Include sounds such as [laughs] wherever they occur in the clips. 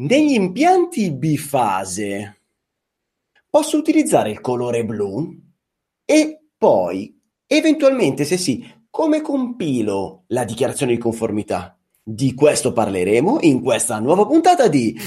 negli impianti bifase posso utilizzare il colore blu e poi, eventualmente, se sì, come compilo la dichiarazione di conformità? Di questo parleremo in questa nuova puntata di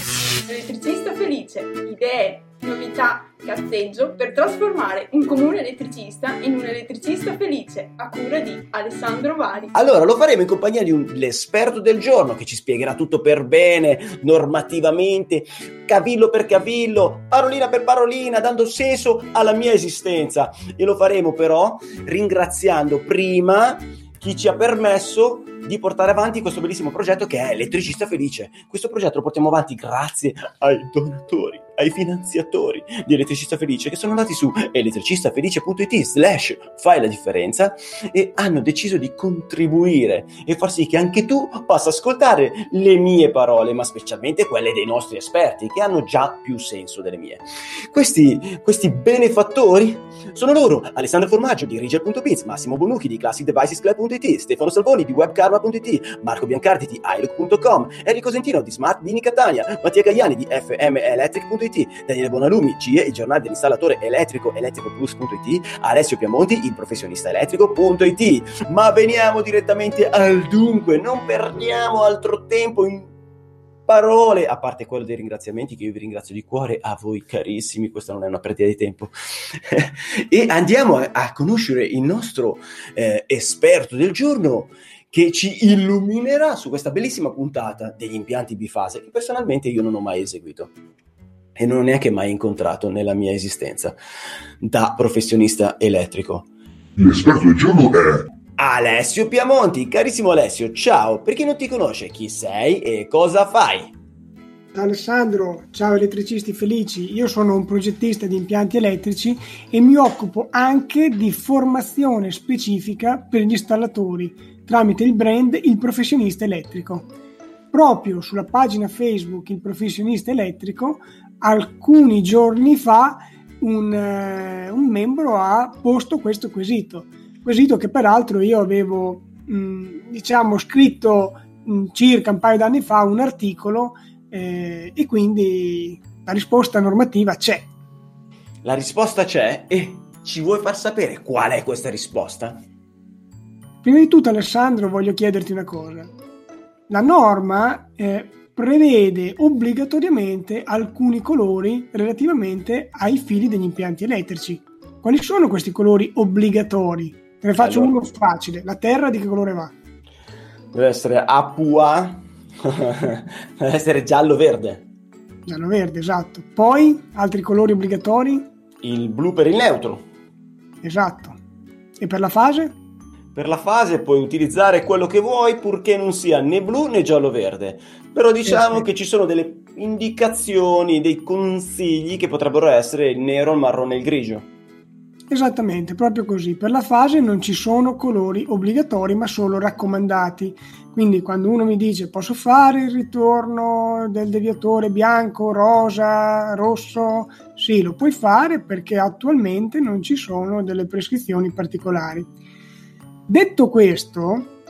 Elettricista felice, idee, novità, cazzeggio per trasformare un comune elettricista in un elettricista felice a cura di Alessandro Vari. Allora, lo faremo in compagnia di un, l'esperto del giorno che ci spiegherà tutto per bene, normativamente, cavillo per cavillo, parolina per parolina, dando senso alla mia esistenza. E lo faremo però ringraziando prima chi ci ha permesso di portare avanti questo bellissimo progetto che è Elettricista Felice. Questo progetto lo portiamo avanti grazie ai donatori, ai finanziatori di Elettricista Felice che sono andati su elettricistafelice.it slash fai la differenza e hanno deciso di contribuire e far sì che anche tu possa ascoltare le mie parole, ma specialmente quelle dei nostri esperti che hanno già più senso delle mie. Questi, questi benefattori sono loro, Alessandro Formaggio di Rigel.biz, Massimo Bonucchi di ClassicDevicesClub.it, Stefano Salvoni di Webkarma.it, Marco Biancardi di iLook.com, Enrico Sentino di Smart Dini Catania, Mattia Gagliani di FMElectric.it, Daniele Bonalumi, CIE, il giornale dell'installatore elettrico, elettricoplus.it, Alessio Piamonti, il professionista elettrico.it. Ma veniamo direttamente al dunque, non perdiamo altro tempo in parole, a parte quello dei ringraziamenti che io vi ringrazio di cuore a voi carissimi, questa non è una perdita di tempo, [laughs] e andiamo a, a, conoscere il nostro eh, esperto del giorno che ci illuminerà su questa bellissima puntata degli impianti bifase che personalmente io non ho mai eseguito e non ho neanche mai incontrato nella mia esistenza da professionista elettrico. L'esperto del giorno è Alessio Piamonti, carissimo Alessio, ciao, per chi non ti conosce, chi sei e cosa fai? Alessandro, ciao elettricisti felici, io sono un progettista di impianti elettrici e mi occupo anche di formazione specifica per gli installatori tramite il brand Il Professionista Elettrico. Proprio sulla pagina Facebook Il Professionista Elettrico, alcuni giorni fa un, uh, un membro ha posto questo quesito quesito che peraltro io avevo mh, diciamo scritto mh, circa un paio d'anni fa un articolo eh, e quindi la risposta normativa c'è. La risposta c'è e ci vuoi far sapere qual è questa risposta? Prima di tutto Alessandro voglio chiederti una cosa. La norma eh, prevede obbligatoriamente alcuni colori relativamente ai fili degli impianti elettrici. Quali sono questi colori obbligatori? Te ne faccio allora. uno facile. La terra di che colore va? Deve essere Apua, [laughs] deve essere giallo-verde. Giallo-verde, esatto. Poi altri colori obbligatori? Il blu per il neutro. Esatto. E per la fase? Per la fase puoi utilizzare quello che vuoi purché non sia né blu né giallo-verde. Però diciamo che ci sono delle indicazioni, dei consigli che potrebbero essere il nero, il marrone e il grigio. Esattamente, proprio così. Per la fase non ci sono colori obbligatori, ma solo raccomandati. Quindi quando uno mi dice posso fare il ritorno del deviatore bianco, rosa, rosso, sì, lo puoi fare perché attualmente non ci sono delle prescrizioni particolari. Detto questo,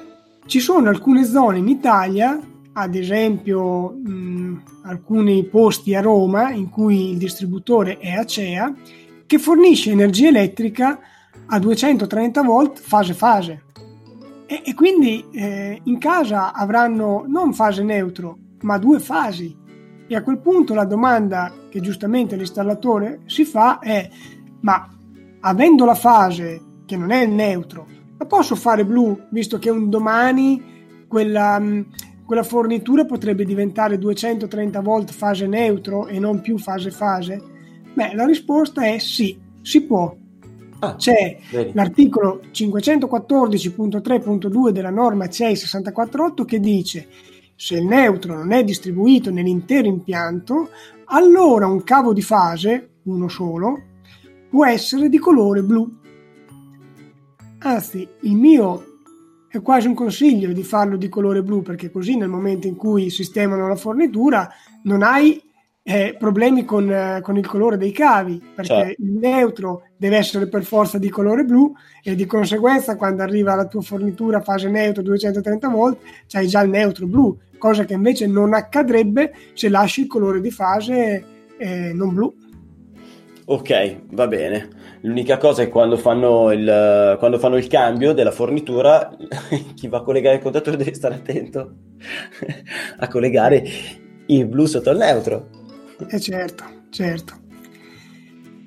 ci sono alcune zone in Italia, ad esempio mh, alcuni posti a Roma in cui il distributore è Acea, che fornisce energia elettrica a 230 volt fase fase. E, e quindi eh, in casa avranno non fase neutro, ma due fasi. E a quel punto la domanda che giustamente l'installatore si fa è: ma avendo la fase che non è il neutro, la posso fare blu, visto che un domani quella, mm, quella fornitura potrebbe diventare 230 volt fase neutro e non più fase fase? Beh, la risposta è sì, si può. Ah, C'è vedi. l'articolo 514.3.2 della norma CEI 648 che dice se il neutro non è distribuito nell'intero impianto, allora un cavo di fase, uno solo, può essere di colore blu. Anzi, il mio è quasi un consiglio di farlo di colore blu perché così nel momento in cui sistemano la fornitura non hai eh, problemi con, eh, con, il colore dei cavi, perché certo. il neutro deve essere per forza di colore blu e di conseguenza quando arriva la tua fornitura fase neutro 230 volt c'hai già il neutro blu, cosa che invece non accadrebbe se lasci il colore di fase eh, non blu. Ok, va bene. L'unica cosa è quando fanno il, quando fanno il cambio della fornitura, [laughs] chi va a collegare il contatore deve stare attento [laughs] a collegare il blu sotto il neutro. Eh certo, certo.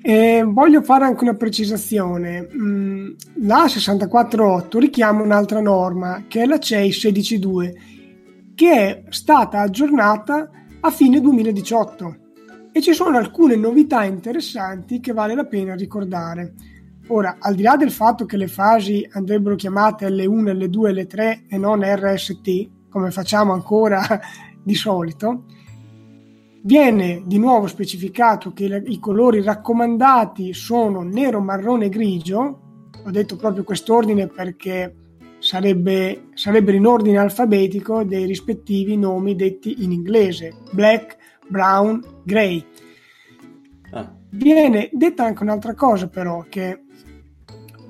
E voglio fare anche una precisazione. Mm, la 648 richiama un'altra norma che è la CEI 16.2 che è stata aggiornata a fine 2018 e ci sono alcune novità interessanti che vale la pena ricordare. Ora, al di là del fatto che le fasi andrebbero chiamate L1, L2, L3 e non RST, come facciamo ancora [laughs] di solito, Viene di nuovo specificato che i colori raccomandati sono nero, marrone grigio. Ho detto proprio quest'ordine perché sarebbe, sarebbero in ordine alfabetico dei rispettivi nomi detti in inglese: black, brown, grey. Ah. Viene detta anche un'altra cosa, però, che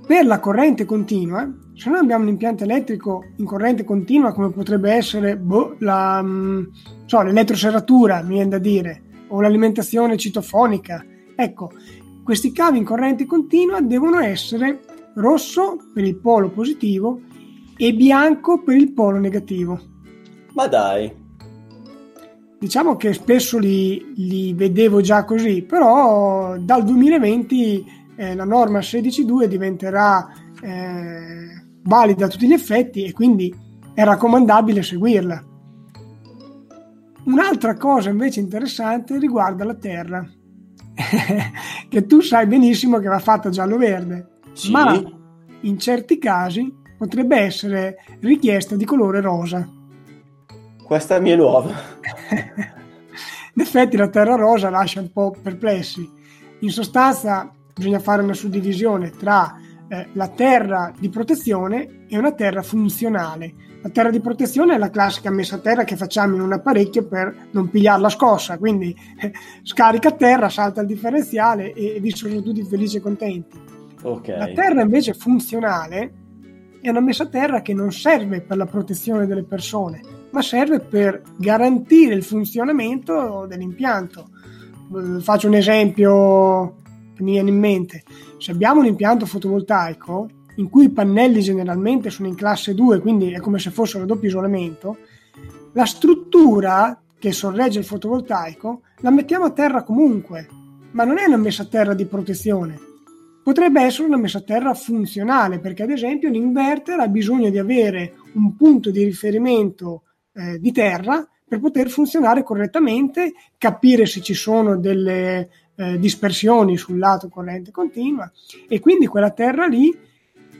per la corrente continua, se noi abbiamo un impianto elettrico in corrente continua, come potrebbe essere boh, la, mm, so, l'elettroserratura, mi viene da dire, o l'alimentazione citofonica, ecco, questi cavi in corrente continua devono essere rosso per il polo positivo e bianco per il polo negativo. Ma dai. Diciamo che spesso li, li vedevo già così, però dal 2020 eh, la norma 16.2 diventerà eh, valida a tutti gli effetti e quindi è raccomandabile seguirla. Un'altra cosa invece interessante riguarda la terra, [laughs] che tu sai benissimo che va fatta giallo-verde, sì. ma in certi casi potrebbe essere richiesta di colore rosa. Questa mi è nuova. [laughs] in effetti la terra rosa lascia un po' perplessi. In sostanza bisogna fare una suddivisione tra eh, la terra di protezione e una terra funzionale. La terra di protezione è la classica messa a terra che facciamo in un apparecchio per non pigliare la scossa, quindi eh, [laughs] scarica a terra, salta il differenziale e, e vi sono tutti felici e contenti. Okay. La terra invece funzionale è una messa a terra che non serve per la protezione delle persone, ma serve per garantire il funzionamento dell'impianto. Eh, faccio un esempio che mi viene in mente, se abbiamo un impianto fotovoltaico in cui i pannelli generalmente sono in classe 2, quindi è come se fossero a doppio isolamento, la struttura che sorregge il fotovoltaico la mettiamo a terra comunque, ma non è una messa a terra di protezione. Potrebbe essere una messa a terra funzionale, perché ad esempio l'inverter ha bisogno di avere un punto di riferimento eh, di terra per poter funzionare correttamente, capire se ci sono delle eh, dispersioni sul lato corrente continua e quindi quella terra lì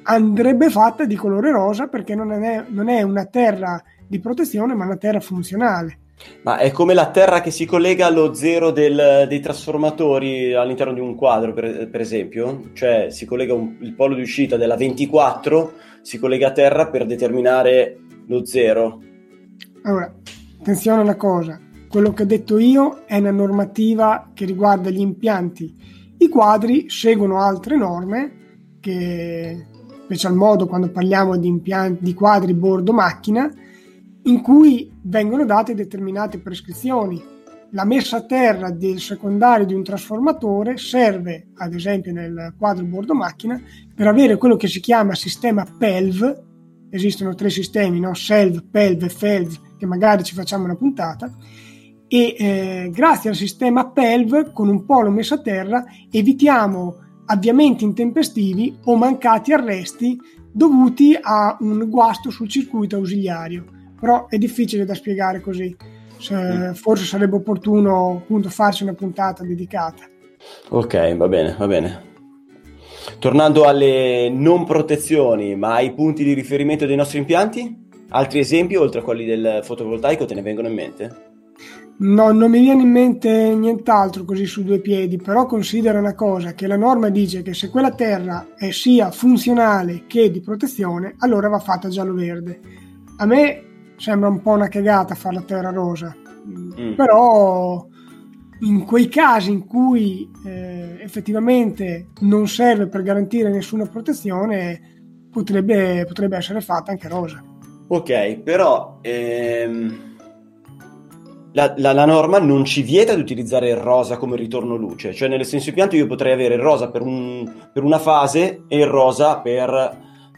andrebbe fatta di colore rosa perché non è, non è una terra di protezione ma una terra funzionale. Ma è come la terra che si collega allo zero del, dei trasformatori all'interno di un quadro, per, per esempio? Cioè si collega un, il polo di uscita della 24, si collega a terra per determinare lo zero. Allora, attenzione a una cosa, quello che ho detto io è una normativa che riguarda gli impianti. I quadri seguono altre norme che, special modo quando parliamo di, impianti, di quadri bordo macchina, in cui vengono date determinate prescrizioni. La messa a terra del secondario di un trasformatore serve, ad esempio nel quadro bordo macchina, per avere quello che si chiama sistema PELV. Esistono tre sistemi, no? SELV, PELV e FELV, che magari ci facciamo una puntata e eh, grazie al sistema PELV con un polo messo a terra evitiamo avviamenti intempestivi o mancati arresti dovuti a un guasto sul circuito ausiliario. Però è difficile da spiegare così, Se, forse sarebbe opportuno appunto farci una puntata dedicata. Ok, va bene, va bene. Tornando alle non protezioni, ma ai punti di riferimento dei nostri impianti, altri esempi oltre a quelli del fotovoltaico te ne vengono in mente? No, non mi viene in mente nient'altro così su due piedi, però considera una cosa, che la norma dice che se quella terra è sia funzionale che di protezione, allora va fatta giallo-verde. A me sembra un po' una cagata fare la terra rosa, mm. però in quei casi in cui eh, effettivamente non serve per garantire nessuna protezione, potrebbe, potrebbe essere fatta anche rosa. Ok, però... Ehm la, la, la, norma non ci vieta di utilizzare il rosa come ritorno luce, cioè nel senso impianto io potrei avere il rosa per, un, per una fase e il rosa per,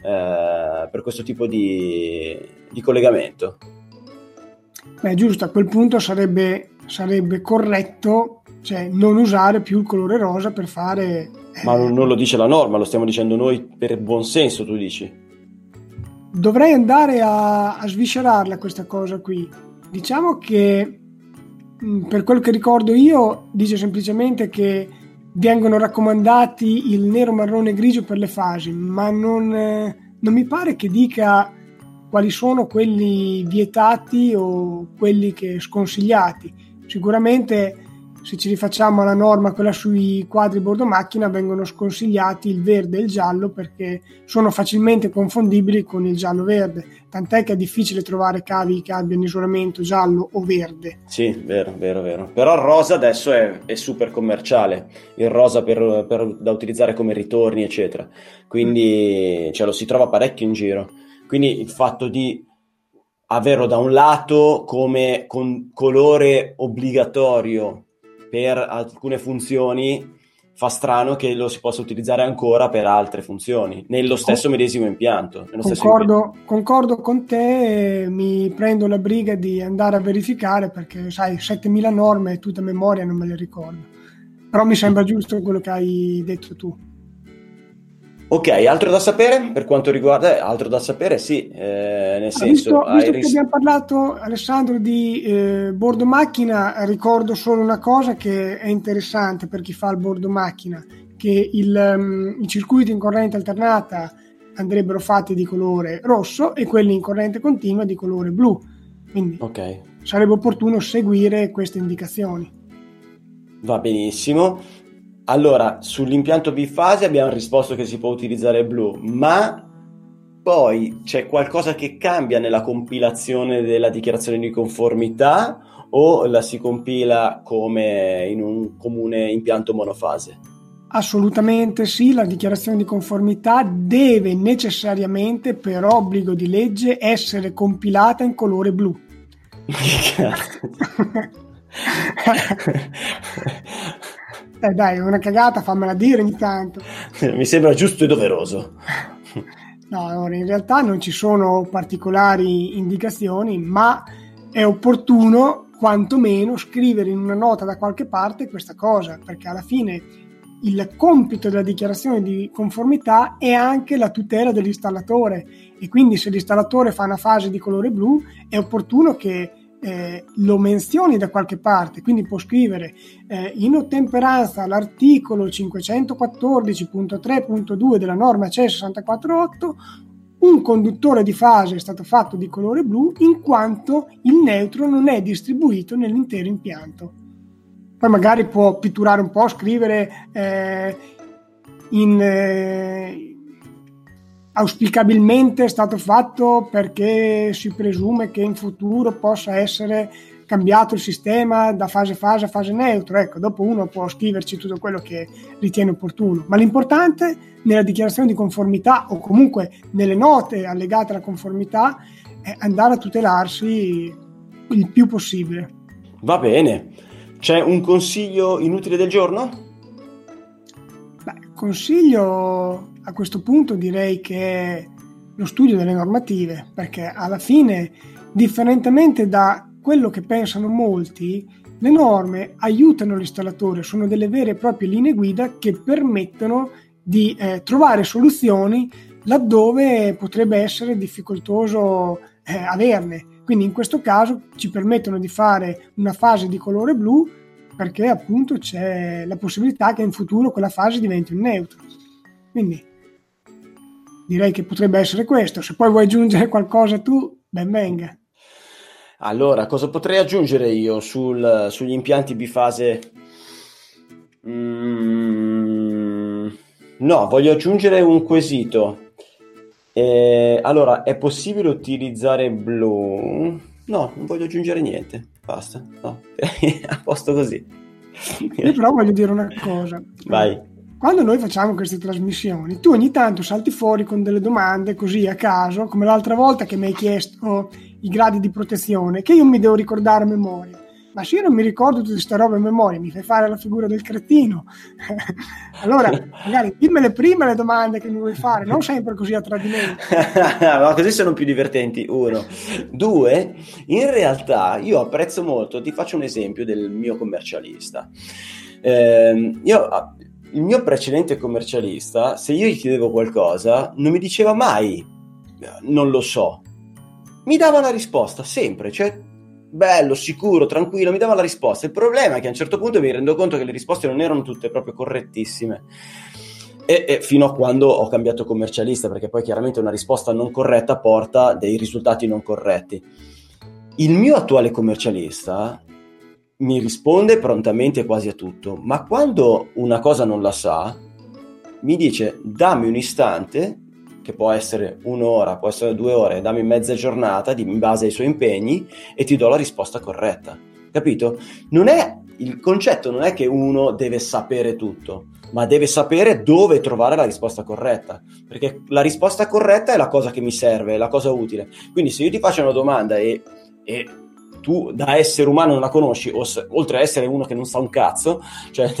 eh, per questo tipo di, di, collegamento. Beh, giusto, a quel punto sarebbe, sarebbe corretto cioè, non usare più il colore rosa per fare... Eh... Ma non, non lo dice la norma, lo stiamo dicendo noi per buon senso, tu dici? Dovrei andare a, a sviscerarla questa cosa qui. Diciamo che Mm, per quello che ricordo io, dice semplicemente che vengono raccomandati il nero, marrone e grigio per le fasi, ma non, eh, non mi pare che dica quali sono quelli vietati o quelli che sconsigliati. Sicuramente se ci rifacciamo alla norma, quella sui quadri bordo macchina, vengono sconsigliati il verde e il giallo perché sono facilmente confondibili con il giallo-verde. Tant'è che è difficile trovare cavi che abbiano isolamento giallo o verde. Sì, vero, vero, vero. Però il rosa adesso è, è super commerciale, il rosa per, per, da utilizzare come ritorni, eccetera. Quindi cioè, lo si trova parecchio in giro. Quindi il fatto di averlo da un lato come colore obbligatorio per alcune funzioni fa strano che lo si possa utilizzare ancora per altre funzioni nello stesso medesimo impianto. Concordo, impianto. concordo, con te, mi prendo la briga di andare a verificare perché sai 7000 norme tutte a memoria non me le ricordo. Però mi sembra giusto quello che hai detto tu. Ok, altro da sapere per quanto riguarda, eh, altro da sapere sì, eh, nel senso... Visto, visto ris- che abbiamo parlato Alessandro di eh, bordo macchina, ricordo solo una cosa che è interessante per chi fa il bordo macchina, che il, um, i circuiti in corrente alternata andrebbero fatti di colore rosso e quelli in corrente continua di colore blu. Quindi okay. sarebbe opportuno seguire queste indicazioni. Va benissimo. Allora, sull'impianto bifase abbiamo risposto che si può utilizzare blu, ma poi c'è qualcosa che cambia nella compilazione della dichiarazione di conformità o la si compila come in un comune impianto monofase? Assolutamente sì, la dichiarazione di conformità deve necessariamente, per obbligo di legge, essere compilata in colore blu. [laughs] [laughs] Eh dai, una cagata, fammela dire ogni tanto. [laughs] Mi sembra giusto e doveroso. No, in realtà non ci sono particolari indicazioni, ma è opportuno quantomeno scrivere in una nota da qualche parte questa cosa, perché alla fine il compito della dichiarazione di conformità è anche la tutela dell'installatore e quindi se l'installatore fa una fase di colore blu è opportuno che eh, lo menzioni da qualche parte, quindi può scrivere eh, in ottemperanza all'articolo 514.3.2 della norma CE 648 un conduttore di fase è stato fatto di colore blu in quanto il neutro non è distribuito nell'intero impianto. Poi magari può pitturare un po', scrivere eh, in, eh, auspicabilmente è stato fatto perché si presume che in futuro possa essere cambiato il sistema da fase fase a fase neutro. Ecco, dopo uno può scriverci tutto quello che ritiene opportuno, ma l'importante nella dichiarazione di conformità o comunque nelle note allegate alla conformità è andare a tutelarsi il più possibile. Va bene. C'è un consiglio inutile del giorno? Consiglio a questo punto direi che è lo studio delle normative, perché alla fine, differentemente da quello che pensano molti, le norme aiutano l'installatore, sono delle vere e proprie linee guida che permettono di eh, trovare soluzioni laddove potrebbe essere difficoltoso eh, averne. Quindi in questo caso ci permettono di fare una fase di colore blu perché appunto c'è la possibilità che in futuro quella fase diventi un neutro. Quindi direi che potrebbe essere questo. Se poi vuoi aggiungere qualcosa tu, ben venga. Allora, cosa potrei aggiungere io sul, sugli impianti bifase? Mm, no, voglio aggiungere un quesito. Eh, allora, è possibile utilizzare blu? No, non voglio aggiungere niente. Basta. No. [laughs] a posto così. Io però voglio dire una cosa. Vai quando noi facciamo queste trasmissioni, tu ogni tanto salti fuori con delle domande così a caso, come l'altra volta che mi hai chiesto i gradi di protezione, che io mi devo ricordare a memoria. Ma se io non mi ricordo tutte queste robe a memoria, mi fai fare la figura del cretino. [laughs] allora, magari dimmele prima le domande che mi vuoi fare, non sempre così a tradimento. [laughs] ma così sono più divertenti, uno. Due, in realtà io apprezzo molto, ti faccio un esempio del mio commercialista. Eh, io il mio precedente commercialista, se io gli chiedevo qualcosa, non mi diceva mai non lo so. Mi dava la risposta sempre, cioè bello, sicuro, tranquillo, mi dava la risposta. Il problema è che a un certo punto mi rendo conto che le risposte non erano tutte proprio correttissime. E, e, fino a quando ho cambiato commercialista, perché poi chiaramente una risposta non corretta porta dei risultati non corretti. Il mio attuale commercialista mi risponde prontamente quasi a tutto, ma quando una cosa non la sa, mi dice dammi un istante, che può essere un'ora, può essere due ore, dammi mezza giornata in base ai suoi impegni e ti do la risposta corretta. Capito? Non è il concetto non è che uno deve sapere tutto, ma deve sapere dove trovare la risposta corretta, perché la risposta corretta è la cosa che mi serve, è la cosa utile. Quindi se io ti faccio una domanda e, e tu da essere umano non la conosci, os- oltre a essere uno che non sa un cazzo, cioè, [laughs]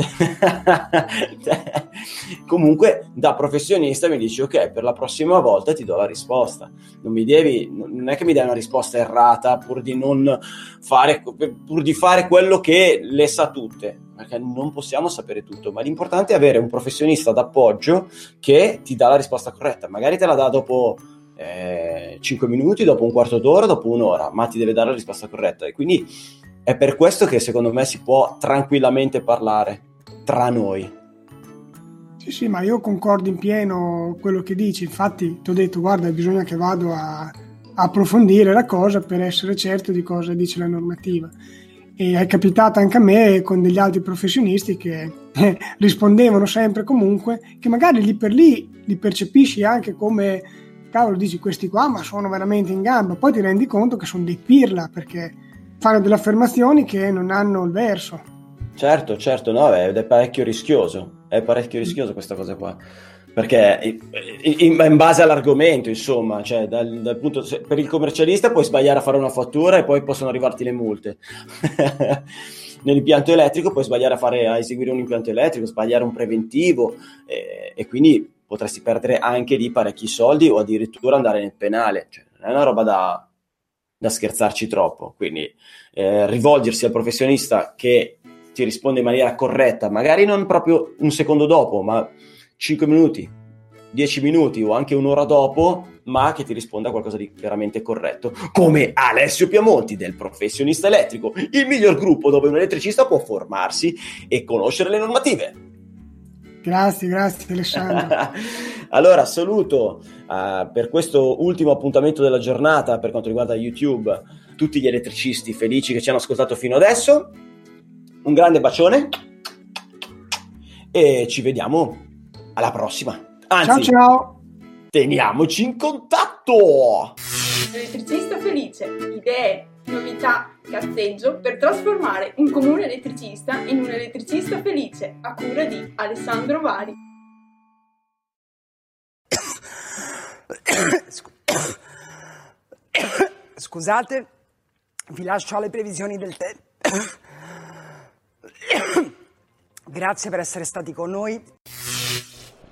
comunque da professionista mi dici ok, per la prossima volta ti do la risposta. Non mi devi, non è che mi dai una risposta errata pur di non fare, pur di fare quello che le sa tutte, perché non possiamo sapere tutto, ma l'importante è avere un professionista d'appoggio che ti dà la risposta corretta. Magari te la dà dopo eh, 5 minuti, dopo un quarto d'ora, dopo un'ora, ma ti deve dare la risposta corretta. E quindi è per questo che secondo me si può tranquillamente parlare tra noi. Sì, sì, ma io concordo in pieno quello che dici. Infatti, ti ho detto, guarda, bisogna che vado a, approfondire la cosa per essere certo di cosa dice la normativa. E è capitato anche a me con degli altri professionisti che eh, rispondevano sempre comunque, che magari lì per lì li percepisci anche come cavolo dici questi qua ma sono veramente in gamba, poi ti rendi conto che sono dei pirla perché fanno delle affermazioni che non hanno il verso. Certo, certo, no, ed è parecchio rischioso, è parecchio rischioso questa cosa qua, perché in, in base all'argomento, insomma, cioè dal, dal punto, per il commercialista puoi sbagliare a fare una fattura e poi possono arrivarti le multe. [laughs] Nell'impianto elettrico puoi sbagliare a, fare, a eseguire un impianto elettrico, sbagliare un preventivo e, e quindi potresti perdere anche lì parecchi soldi o addirittura andare nel penale. Cioè, non è una roba da, da scherzarci troppo. Quindi eh, rivolgersi al professionista che ti risponde in maniera corretta, magari non proprio un secondo dopo, ma 5 minuti, 10 minuti o anche un'ora dopo, ma che ti risponda a qualcosa di veramente corretto. Come Alessio Piamonti del Professionista Elettrico, il miglior gruppo dove un elettricista può formarsi e conoscere le normative. Grazie, grazie Alessandro. [laughs] allora, saluto uh, per questo ultimo appuntamento della giornata per quanto riguarda YouTube tutti gli elettricisti felici che ci hanno ascoltato fino adesso. Un grande bacione e ci vediamo alla prossima. Anzi, ciao ciao. Teniamoci in contatto. Elettricista felice, idee, novità cazzeggio per trasformare un comune elettricista in un elettricista felice a cura di Alessandro Vari. [coughs] Scusate, vi lascio alle previsioni del tempo. [coughs] [coughs] Grazie per essere stati con noi.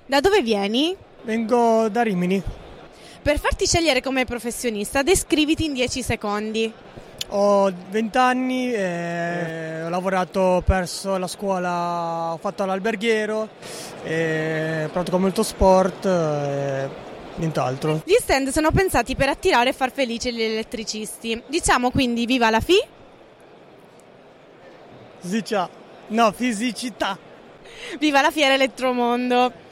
Da dove vieni? Vengo da Rimini. Per farti scegliere come professionista, descriviti in 10 secondi. Ho 20 anni, ho lavorato presso la scuola, ho fatto l'alberghiero, ho pratico molto sport e nient'altro. Gli stand sono pensati per attirare e far felice gli elettricisti. Diciamo quindi viva la FI? Zicia. No, fisicità. Viva la Fiera Elettromondo.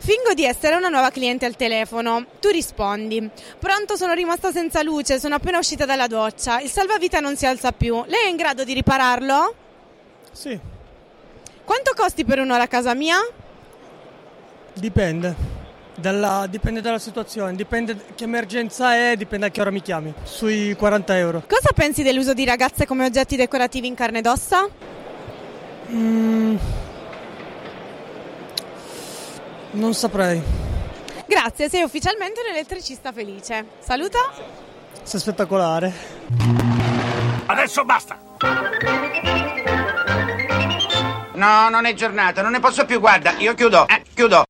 Fingo di essere una nuova cliente al telefono. Tu rispondi: Pronto, sono rimasta senza luce, sono appena uscita dalla doccia. Il salvavita non si alza più. Lei è in grado di ripararlo? Sì. Quanto costi per un'ora a casa mia? Dipende. Dalla, dipende dalla situazione, dipende che emergenza è, dipende a che ora mi chiami. Sui 40 euro. Cosa pensi dell'uso di ragazze come oggetti decorativi in carne ed ossa? Mm. Non saprei. Grazie, sei ufficialmente un elettricista felice. Saluta. Sei spettacolare. Adesso basta! No, non è giornata, non ne posso più, guarda, io chiudo, eh, chiudo.